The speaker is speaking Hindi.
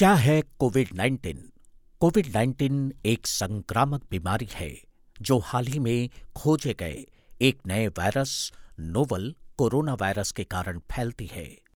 क्या है कोविड 19? कोविड 19 एक संक्रामक बीमारी है, जो हाल ही में खोजे गए एक नए वायरस नोवल कोरोना वायरस के कारण फैलती है